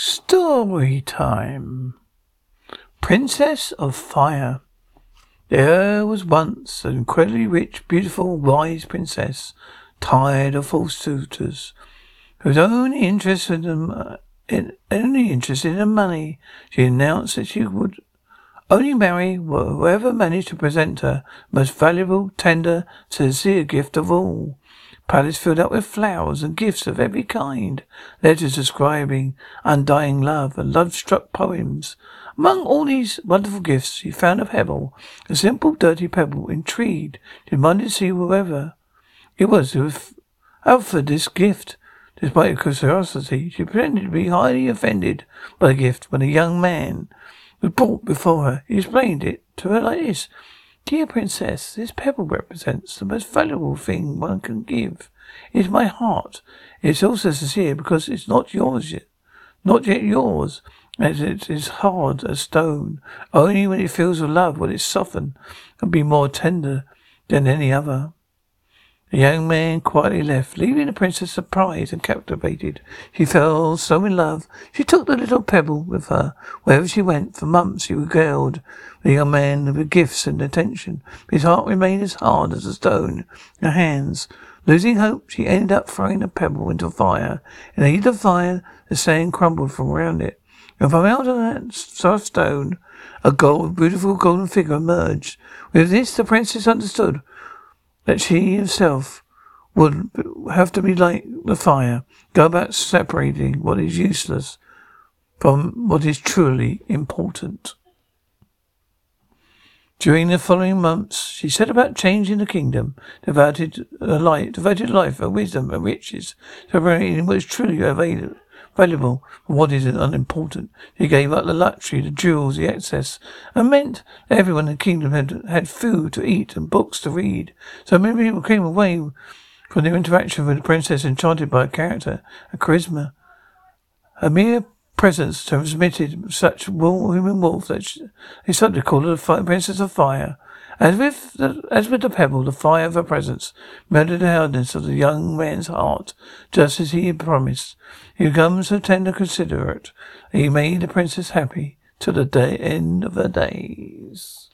Story time. Princess of Fire. There was once an incredibly rich, beautiful, wise princess, tired of false suitors, who only interested in, in only interested in money. She announced that she would only marry whoever managed to present her most valuable, tender, sincere gift of all. Palace filled up with flowers and gifts of every kind, letters describing undying love and love-struck poems. Among all these wonderful gifts, she found a pebble, a simple, dirty pebble, intrigued, demanded to see whoever it was who offered this gift. Despite her curiosity, she pretended to be highly offended by the gift when a young man was brought before her. He explained it to her like this. Dear Princess, this pebble represents the most valuable thing one can give. It is my heart. It's also sincere because it's not yours yet. Not yet yours. As it is hard as stone. Only when it feels with love will it soften and be more tender than any other. The young man quietly left, leaving the princess surprised and captivated. She fell so in love, she took the little pebble with her wherever she went. For months she regaled the young man with gifts and attention. His heart remained as hard as a stone her hands. Losing hope, she ended up throwing the pebble into fire. In the heat of fire, the sand crumbled from around it. And from out of that soft stone, a gold, beautiful golden figure emerged. With this, the princess understood that she herself would have to be like the fire, go about separating what is useless from what is truly important. During the following months, she set about changing the kingdom, devoted life, devoted life, her wisdom, and riches, to separating what is truly available valuable what is unimportant. He gave up the luxury, the jewels, the excess, and meant everyone in the kingdom had had food to eat and books to read. So many people came away from their interaction with the princess enchanted by her character, her charisma. A mere presence transmitted such human warmth that they started to call her the Princess of Fire. As with the, as with the pebble, the fire of her presence melted the hardness of the young man's heart, just as he had promised. He became so tender, considerate. He made the princess happy to the day, end of her days.